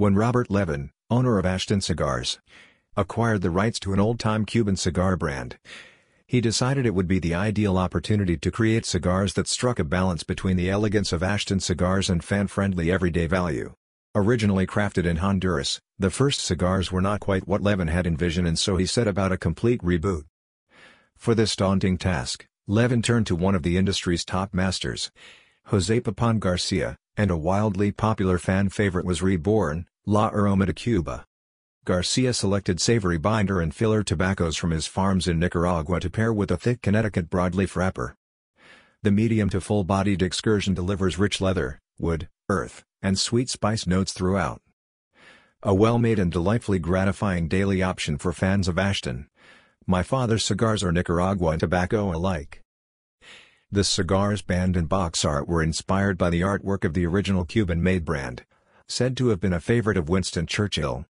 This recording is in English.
When Robert Levin, owner of Ashton Cigars, acquired the rights to an old-time Cuban cigar brand, he decided it would be the ideal opportunity to create cigars that struck a balance between the elegance of Ashton cigars and fan-friendly everyday value. Originally crafted in Honduras, the first cigars were not quite what Levin had envisioned and so he set about a complete reboot. For this daunting task, Levin turned to one of the industry's top masters, Jose Pepin Garcia, and a wildly popular fan favorite was reborn, La Aroma de Cuba. Garcia selected savory binder and filler tobaccos from his farms in Nicaragua to pair with a thick Connecticut broadleaf wrapper. The medium to full-bodied excursion delivers rich leather, wood, earth, and sweet spice notes throughout. A well-made and delightfully gratifying daily option for fans of Ashton. My father's cigars are Nicaragua and tobacco alike. The cigar's band and box art were inspired by the artwork of the original Cuban-made brand, said to have been a favorite of Winston Churchill.